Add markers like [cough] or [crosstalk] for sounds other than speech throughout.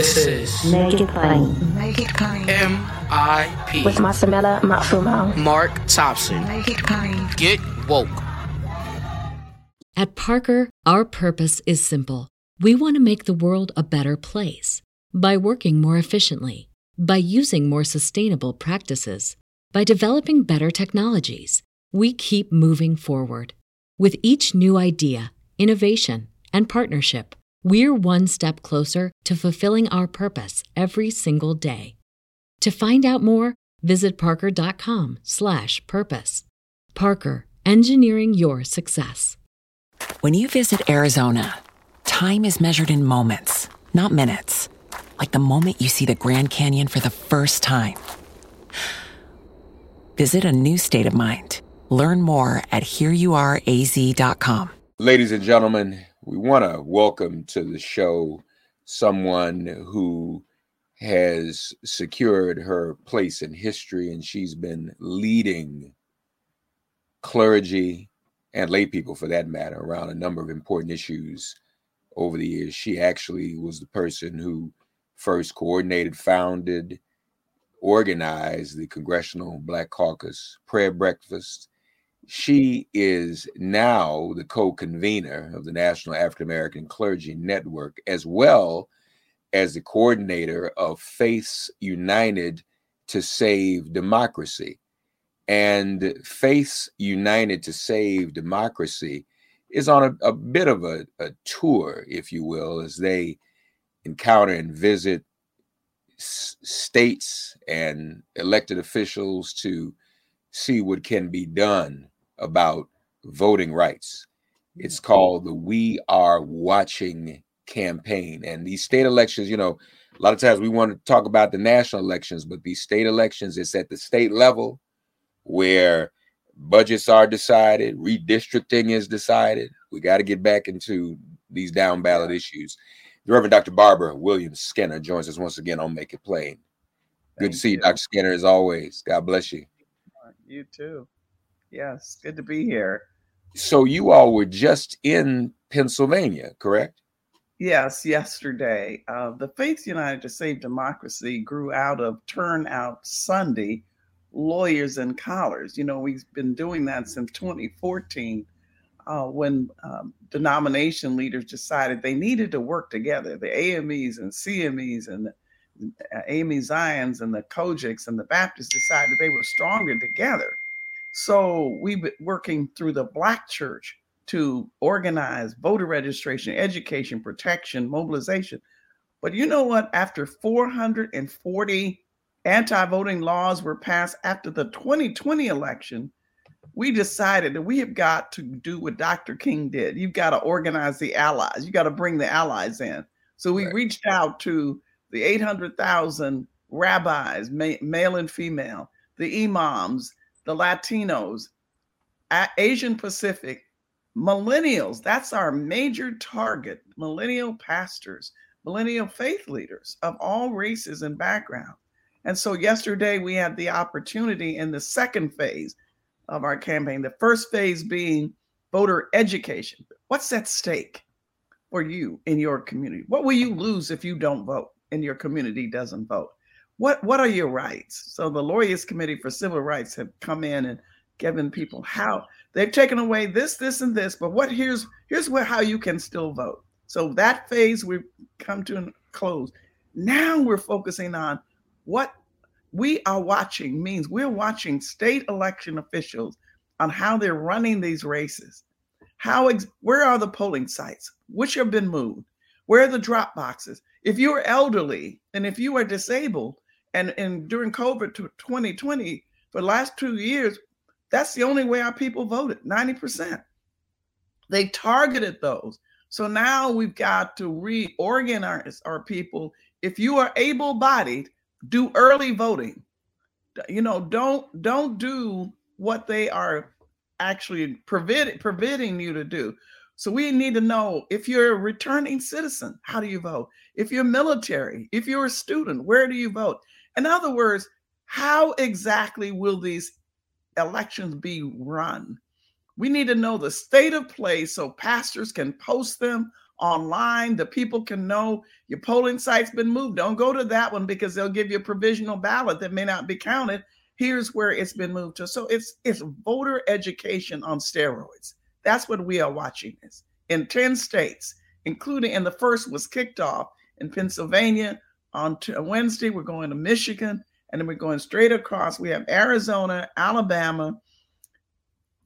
This is Make It Plain. Make it plain. M.I.P. With Masamela Matfumo. Mark Thompson. Make it plain. Get woke. At Parker, our purpose is simple. We want to make the world a better place by working more efficiently, by using more sustainable practices, by developing better technologies. We keep moving forward. With each new idea, innovation, and partnership, we're one step closer to fulfilling our purpose every single day. To find out more, visit parker.com/purpose. Parker, engineering your success. When you visit Arizona, time is measured in moments, not minutes. Like the moment you see the Grand Canyon for the first time. Visit a new state of mind. Learn more at hereyouareaz.com. Ladies and gentlemen, we want to welcome to the show someone who has secured her place in history and she's been leading clergy and lay people for that matter around a number of important issues over the years. She actually was the person who first coordinated, founded, organized the Congressional Black Caucus prayer breakfast. She is now the co convenor of the National African American Clergy Network, as well as the coordinator of Faiths United to Save Democracy. And Faiths United to Save Democracy is on a, a bit of a, a tour, if you will, as they encounter and visit s- states and elected officials to see what can be done about voting rights. It's mm-hmm. called the We Are Watching campaign. And these state elections, you know, a lot of times we want to talk about the national elections, but these state elections, it's at the state level where budgets are decided, redistricting is decided. We got to get back into these down ballot issues. The Reverend Dr. Barbara Williams Skinner joins us once again on Make It Plain. Good Thank to see you, you. Dr. Skinner, as always. God bless you. You too. Yes, good to be here. So, you all were just in Pennsylvania, correct? Yes, yesterday, uh, the Faith United to Save Democracy grew out of Turnout Sunday, lawyers and collars. You know, we've been doing that since 2014 uh, when um, denomination leaders decided they needed to work together. The AMEs and CMEs and the uh, AME Zions and the COGICs and the Baptists decided they were stronger together. So we've been working through the Black Church to organize voter registration, education, protection, mobilization. But you know what? After 440 anti voting laws were passed after the 2020 election, we decided that we have got to do what Dr. King did. You've got to organize the allies, you got to bring the allies in. So we Right. reached out to the 800,000 rabbis, ma- male and female, the imams, the Latinos, Asian Pacific, millennials. That's our major target millennial pastors, millennial faith leaders of all races and background. And so yesterday we had the opportunity in the second phase of our campaign, the first phase being voter education. What's at stake for you in your community? What will you lose if you don't vote and your community doesn't vote? What what are your rights? So the Lawyers Committee for Civil Rights have come in and given people how they've taken away this, this, and this, but what here's here's where how you can still vote. So that phase we've come to a close. Now we're focusing on what we are watching means we're watching state election officials on how they're running these races. How ex- where are the polling sites? Which have been moved? Where are the drop boxes? If you are elderly and if you are disabled, and, and during COVID to 2020, for the last two years, that's the only way our people voted 90%. They targeted those. So now we've got to reorganize our people. If you are able bodied, do early voting. You know, don't don't do what they are actually preventing you to do. So we need to know if you're a returning citizen, how do you vote? If you're military, if you're a student, where do you vote? In other words, how exactly will these elections be run? We need to know the state of play so pastors can post them online. The people can know your polling site's been moved. Don't go to that one because they'll give you a provisional ballot that may not be counted. Here's where it's been moved to. So it's it's voter education on steroids. That's what we are watching this in 10 states, including and the first was kicked off in Pennsylvania on Wednesday. We're going to Michigan and then we're going straight across. We have Arizona, Alabama,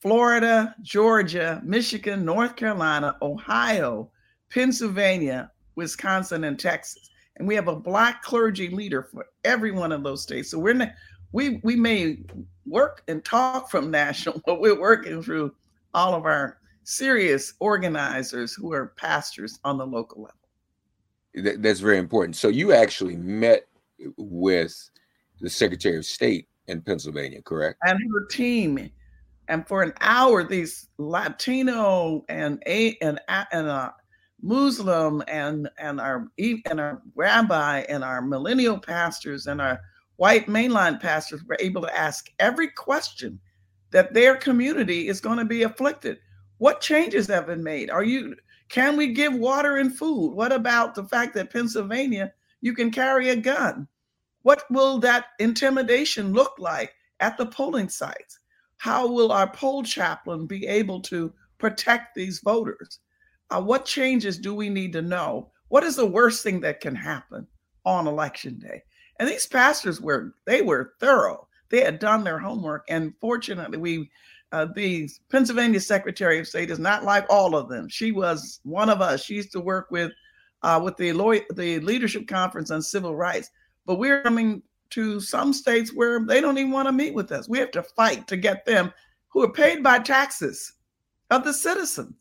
Florida, Georgia, Michigan, North Carolina, Ohio, Pennsylvania, Wisconsin, and Texas. And we have a black clergy leader for every one of those states. So we're not, we we may work and talk from national, [laughs] but we're working through all of our serious organizers who are pastors on the local level. That's very important. So you actually met with the Secretary of State in Pennsylvania, correct? And her team. And for an hour, these Latino and a and and uh, Muslim and and our and our rabbi and our millennial pastors and our white mainline pastors were able to ask every question that their community is going to be afflicted. What changes have been made? Are you can we give water and food? What about the fact that Pennsylvania you can carry a gun? What will that intimidation look like at the polling sites? How will our poll chaplain be able to protect these voters? Uh, what changes do we need to know? What is the worst thing that can happen on election day? And these pastors were they were thorough. They had done their homework, and fortunately, we uh, the Pennsylvania Secretary of State is not like all of them. She was one of us. She used to work with uh, with the the Leadership Conference on Civil Rights. But we're coming to some states where they don't even want to meet with us. We have to fight to get them who are paid by taxes of the citizens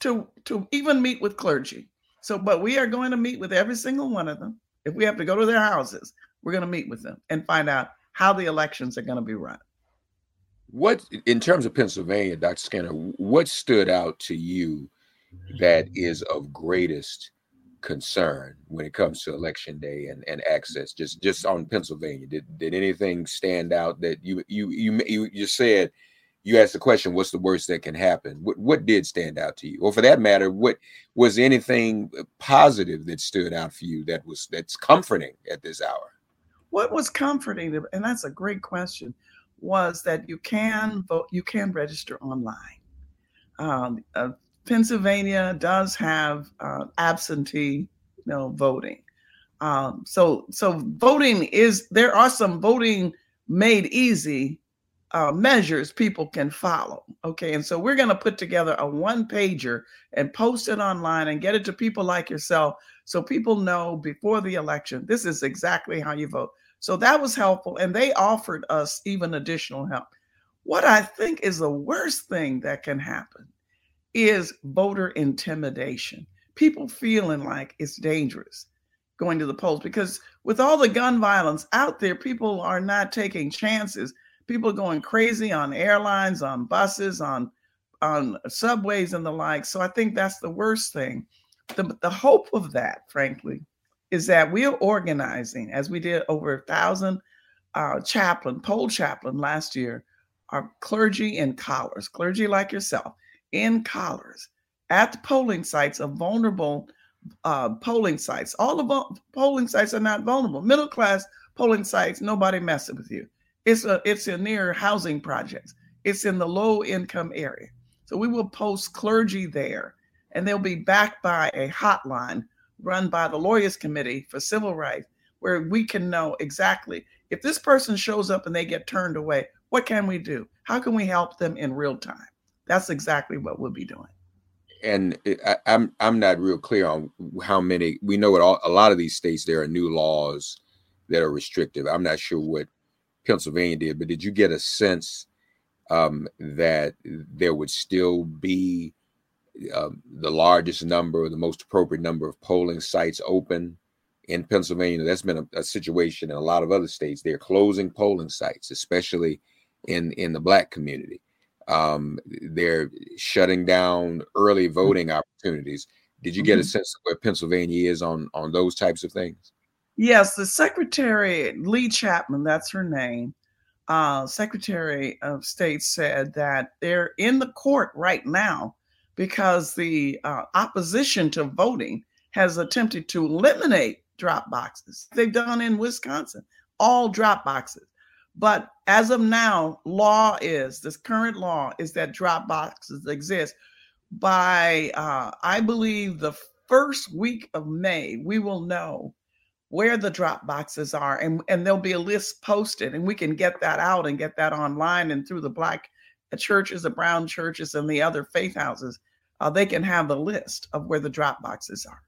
to to even meet with clergy. So, but we are going to meet with every single one of them. If we have to go to their houses, we're going to meet with them and find out how the elections are going to be run. What, in terms of Pennsylvania, Dr. Skinner, what stood out to you that mm-hmm. is of greatest concern when it comes to election day and, and access just just on pennsylvania? Did, did anything stand out that you you you you, you said you asked the question what's the worst that can happen? What, what did stand out to you? Or for that matter what was anything uh, positive that stood out for you that was that's comforting at this hour? What was comforting and that's a great question was that you can vote you can register online um, uh, Pennsylvania does have uh, absentee, you know, voting. Um, so, so voting is there are some voting made easy uh, measures people can follow. Okay, and so we're going to put together a one pager and post it online and get it to people like yourself, so people know before the election this is exactly how you vote. So that was helpful, and they offered us even additional help. What I think is the worst thing that can happen is voter intimidation. People feeling like it's dangerous going to the polls because with all the gun violence out there, people are not taking chances. People are going crazy on airlines, on buses, on on subways and the like. So I think that's the worst thing. The, the hope of that, frankly, is that we're organizing as we did over a thousand uh, chaplain, poll chaplain last year, our clergy in collars, clergy like yourself, in collars at the polling sites of vulnerable uh, polling sites. All the polling sites are not vulnerable. Middle class polling sites, nobody messing with you. It's a it's a near housing projects. It's in the low income area. So we will post clergy there, and they'll be backed by a hotline run by the Lawyers Committee for Civil Rights, where we can know exactly if this person shows up and they get turned away, what can we do? How can we help them in real time? That's exactly what we'll be doing. And I, am I'm, I'm not real clear on how many. We know what all, a lot of these states there are new laws that are restrictive. I'm not sure what Pennsylvania did, but did you get a sense um, that there would still be um, the largest number the most appropriate number of polling sites open in Pennsylvania? That's been a, a situation in a lot of other states. They're closing polling sites, especially in in the black community. Um, they're shutting down early mm. voting opportunities. Did you get a mm-hmm. sense of where Pennsylvania is on on those types of things? Yes, the Secretary Leigh Chapman, that's her name, uh, Secretary of State said that they're in the court right now because the uh, opposition to voting has attempted to eliminate drop boxes. They've done in Wisconsin, all drop boxes. But as of now, law is this current law is that drop boxes exist. By uh, I believe the first week of May, we will know where the drop boxes are, and and there'll be a list posted, and we can get that out and get that online and through the black churches, the brown churches, and the other faith houses. Uh, they can have the list of where the drop boxes are.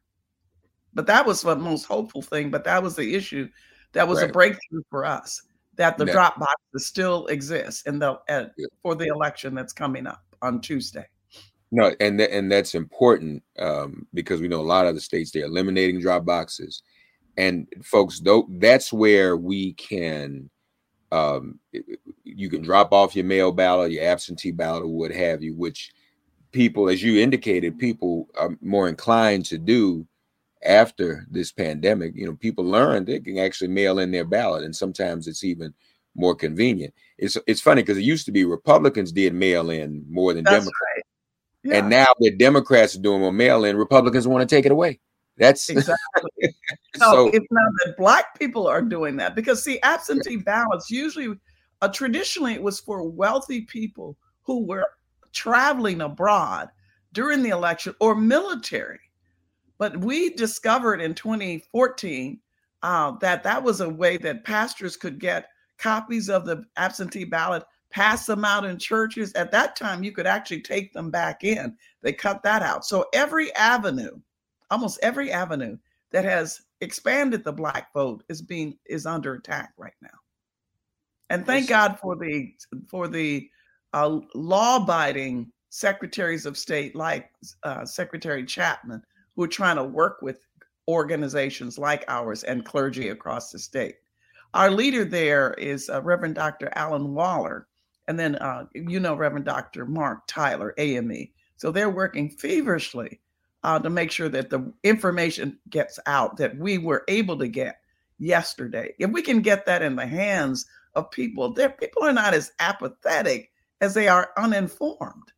But that was the most hopeful thing. But that was the issue. That was right. a breakthrough for us that the yeah. drop boxes still exist in the uh, for the election that's coming up on Tuesday. No, and th- and that's important um, because we know a lot of the states they're eliminating drop boxes, and folks, though that's where we can, um, you can drop off your mail ballot, your absentee ballot, or what have you, which people, as you indicated, people are more inclined to do after this pandemic, you know, people learned they can actually mail in their ballot, and sometimes it's even more convenient. It's it's funny because it used to be Republicans did mail in more than That's Democrats, right. yeah. and now the Democrats are doing more mail in. Republicans want to take it away. That's [laughs] exactly. [laughs] so no, it's not that black people are doing that because see, absentee ballots usually, uh, traditionally, it was for wealthy people who were traveling abroad during the election or military but we discovered in 2014 uh, that that was a way that pastors could get copies of the absentee ballot, pass them out in churches. At that time, you could actually take them back in. They cut that out. So every avenue, almost every avenue that has expanded the black vote is being is under attack right now. And thank God for the for the uh, law-abiding secretaries of state like uh, Secretary Chapman who are trying to work with organizations like ours and clergy across the state. Our leader there is uh, Reverend Dr. Alyn Waller, and then uh, you know Reverend Dr. Mark Tyler, AME. So they're working feverishly uh, to make sure that the information gets out that we were able to get yesterday. If we can get that in the hands of people, there people are not as apathetic as they are uninformed.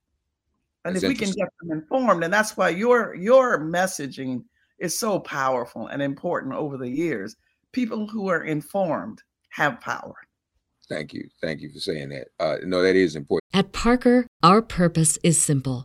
And that's if we can get them informed and that's why your your messaging is so powerful and important over the years people who are informed have power. Thank you. Thank you for saying that. Uh, no that is important. At parker our purpose is simple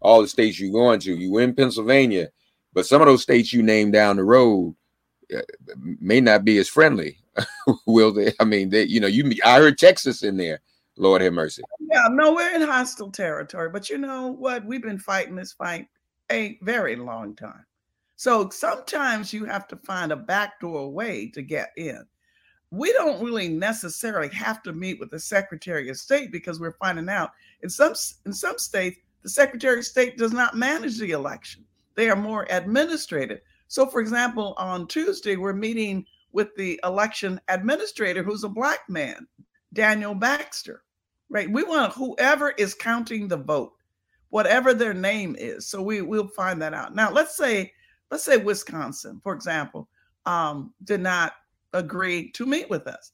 all the states you're going to. You in Pennsylvania, but some of those states you name down the road uh, may not be as friendly. [laughs] Will they? I mean, they, you know, you. I heard Texas in there. Lord have mercy. Yeah, no, we're in hostile territory, but you know what? We've been fighting this fight a very long time. So sometimes you have to find a backdoor way to get in. We don't really necessarily have to meet with the Secretary of State because we're finding out in some in some states the Secretary of State does not manage the election. They are more administrative. So for example, on Tuesday we're meeting with the election administrator who's a black man, Daniel Baxter right? We want whoever is counting the vote, whatever their name is. So we will find that out. Now, let's say, let's say Wisconsin, for example, um, did not agree to meet with us.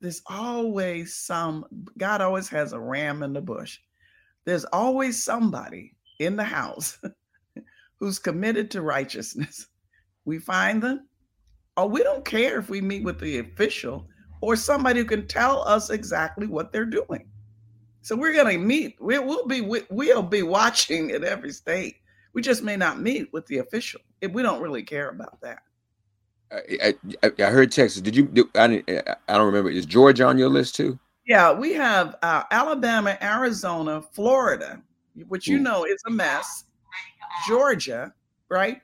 There's always some, God always has a ram in the bush. There's always somebody in the house [laughs] who's committed to righteousness. We find them, or we don't care if we meet with the official or somebody who can tell us exactly what they're doing. So we're going to meet. We, will be we'll be watching in every state. We just may not meet with the official. If we don't really care about that. I, I, I heard Texas. Did you? I, I don't remember. Is Georgia on your list too? Yeah, we have uh, Alabama, Arizona, Florida, which you know is a mess. Georgia, right?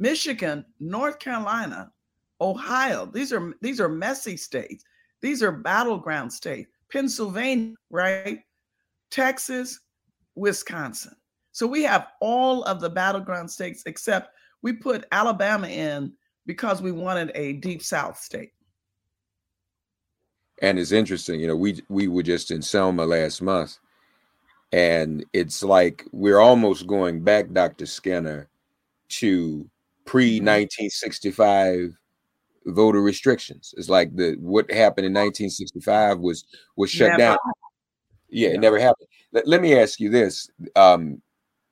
Michigan, North Carolina, Ohio. These are these are messy states. These are battleground states. Pennsylvania, right? Texas, Wisconsin. So we have all of the battleground states except we put Alabama in because we wanted a deep South state. And it's interesting, you know, we we were just in Selma last month, and it's like we're almost going back, Dr. Skinner, to pre 1965 voter restrictions. It's like the what happened in 1965 was was shut Never down. Yeah, it never happened. Let, let me ask you this. Um,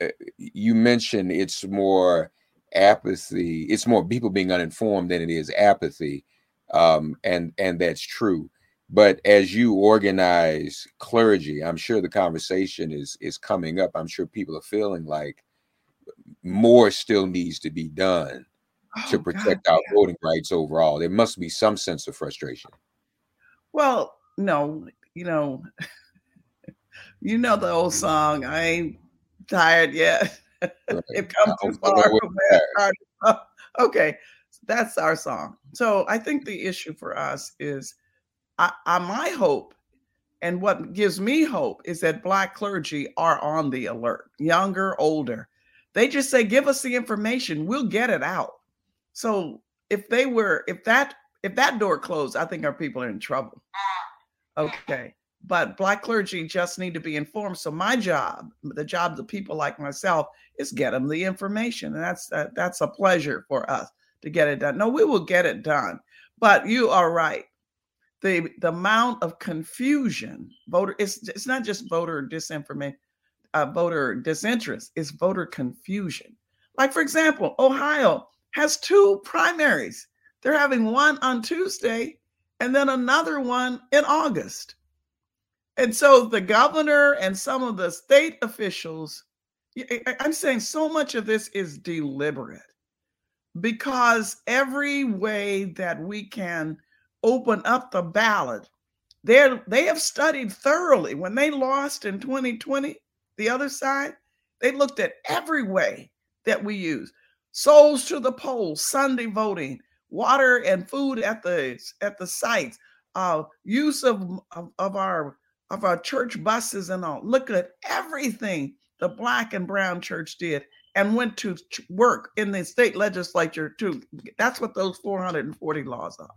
uh, you mentioned it's more apathy. It's more people being uninformed than it is apathy, um, and and that's true. But as you organize clergy, I'm sure the conversation is is coming up. I'm sure people are feeling like more still needs to be done to Oh, God, protect our yeah. voting rights overall. There must be some sense of frustration. Well, no, you know, [laughs] you know the old song, I ain't tired yet. Right. [laughs] it come I too far from. [laughs] Okay, that's our song. So I think the issue for us is I, I my hope and what gives me hope is that black clergy are on the alert, younger, older. They just say, give us the information, we'll get it out. So if they were, if that if that door closed, I think our people are in trouble. Okay. But black clergy just need to be informed. So my job, the job of people like myself, is get them the information, and that's that, that's a pleasure for us to get it done. No, we will get it done. But you are right. The the amount of confusion, voter, it's it's not just voter disinformation, uh, voter disinterest, it's voter confusion. Like for example, Ohio has two primaries. They're having one on Tuesday and then another one in August. And so the governor and some of the state officials, I'm saying so much of this is deliberate because every way that we can open up the ballot, they're, they have studied thoroughly. When they lost in 2020, the other side, they looked at every way that we use souls to the polls, Sunday voting, water and food at the at the sites, uh, use of, of of our of our church buses and all. Look at everything the black and brown church did and went to work in the state legislature too. That's what those 440 laws are.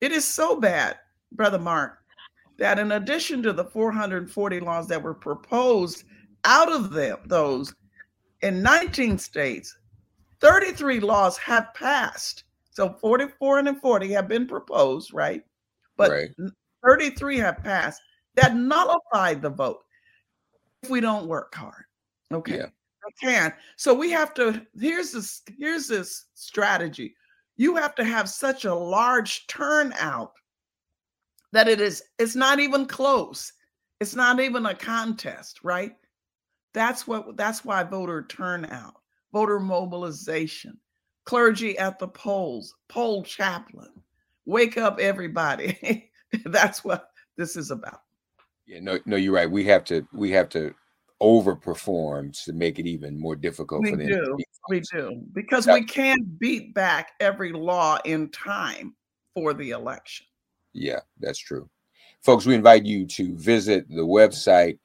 It is so bad, brother Mark, that in addition to the 440 laws that were proposed out of them, those in 19 states, 33 laws have passed. So 44 and 40 have been proposed, right? But Right. 33 have passed that nullified the vote if we don't work hard. Okay. Yeah. I can. So we have to here's this here's this strategy. You have to have such a large turnout that it is it's not even close. It's not even a contest, right? That's what that's why voter turnout, voter mobilization, clergy at the polls, poll chaplain, wake up everybody. [laughs] that's what this is about. Yeah, no, no, you're right. We have to we have to overperform to make it even more difficult We for them. do. We do because we can't beat back every law in time for the election. Yeah, that's true. Folks, we invite you to visit the website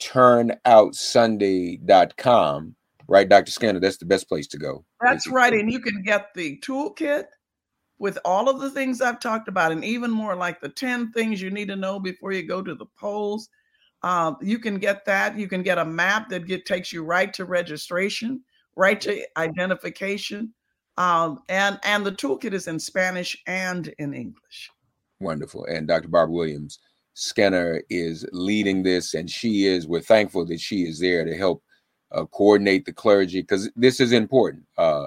turnoutsunday.com. Right, Dr. Skinner, that's the best place to go. That's right. And you can get the toolkit with all of the things I've talked about, and even more like the 10 things you need to know before you go to the polls. Um, you can get that. You can get a map that get, takes you right to registration, right to identification. Um, and, and the toolkit is in Spanish and in English. Wonderful. And Dr. Barbara Williams Skinner is leading this, and she is, we're thankful that she is there to help uh, coordinate the clergy because this is important. Uh,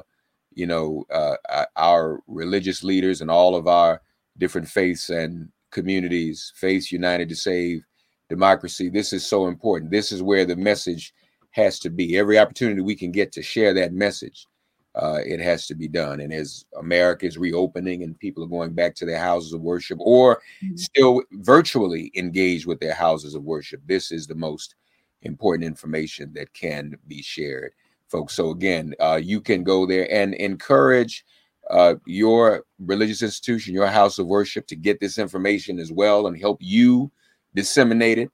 you know, uh, our religious leaders and all of our different faiths and communities, Faith united to save democracy. This is so important. This is where the message has to be. Every opportunity we can get to share that message, uh, it has to be done. And as America is reopening and people are going back to their houses of worship or still virtually engaged with their houses of worship, this is the most important information that can be shared, folks. So again, uh, you can go there and encourage uh, your religious institution, your house of worship, to get this information as well and help you disseminate it.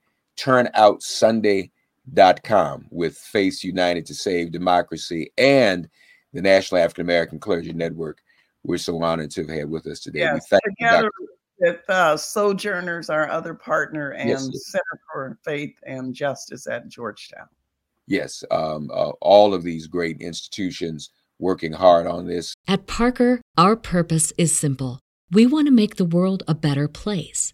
com with Faiths United to Save Democracy and the National African American Clergy Network. We're so honored to have had with us today. Yes, together with uh, Sojourners, our other partner, and yes, yes. Center for Faith and Justice at Georgetown. Yes, um, uh, all of these great institutions working hard on this. At Parker, our purpose is simple. We want to make the world a better place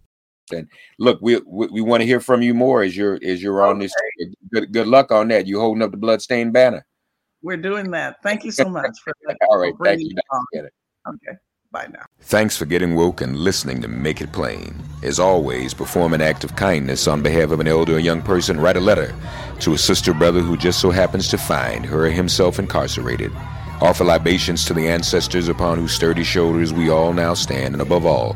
And look, we we, we want to hear from you more as you're as you're on this. Good good luck on that. You holding up the bloodstained banner. We're doing that. Thank you so much for that. [laughs] All right, thank you. Okay. Bye now. Thanks for getting woke and listening to Make It Plain. As always, perform an act of kindness on behalf of an elder or young person. Write a letter to a sister brother who just so happens to find her or himself incarcerated. Offer libations to the ancestors upon whose sturdy shoulders we all now stand, and above all,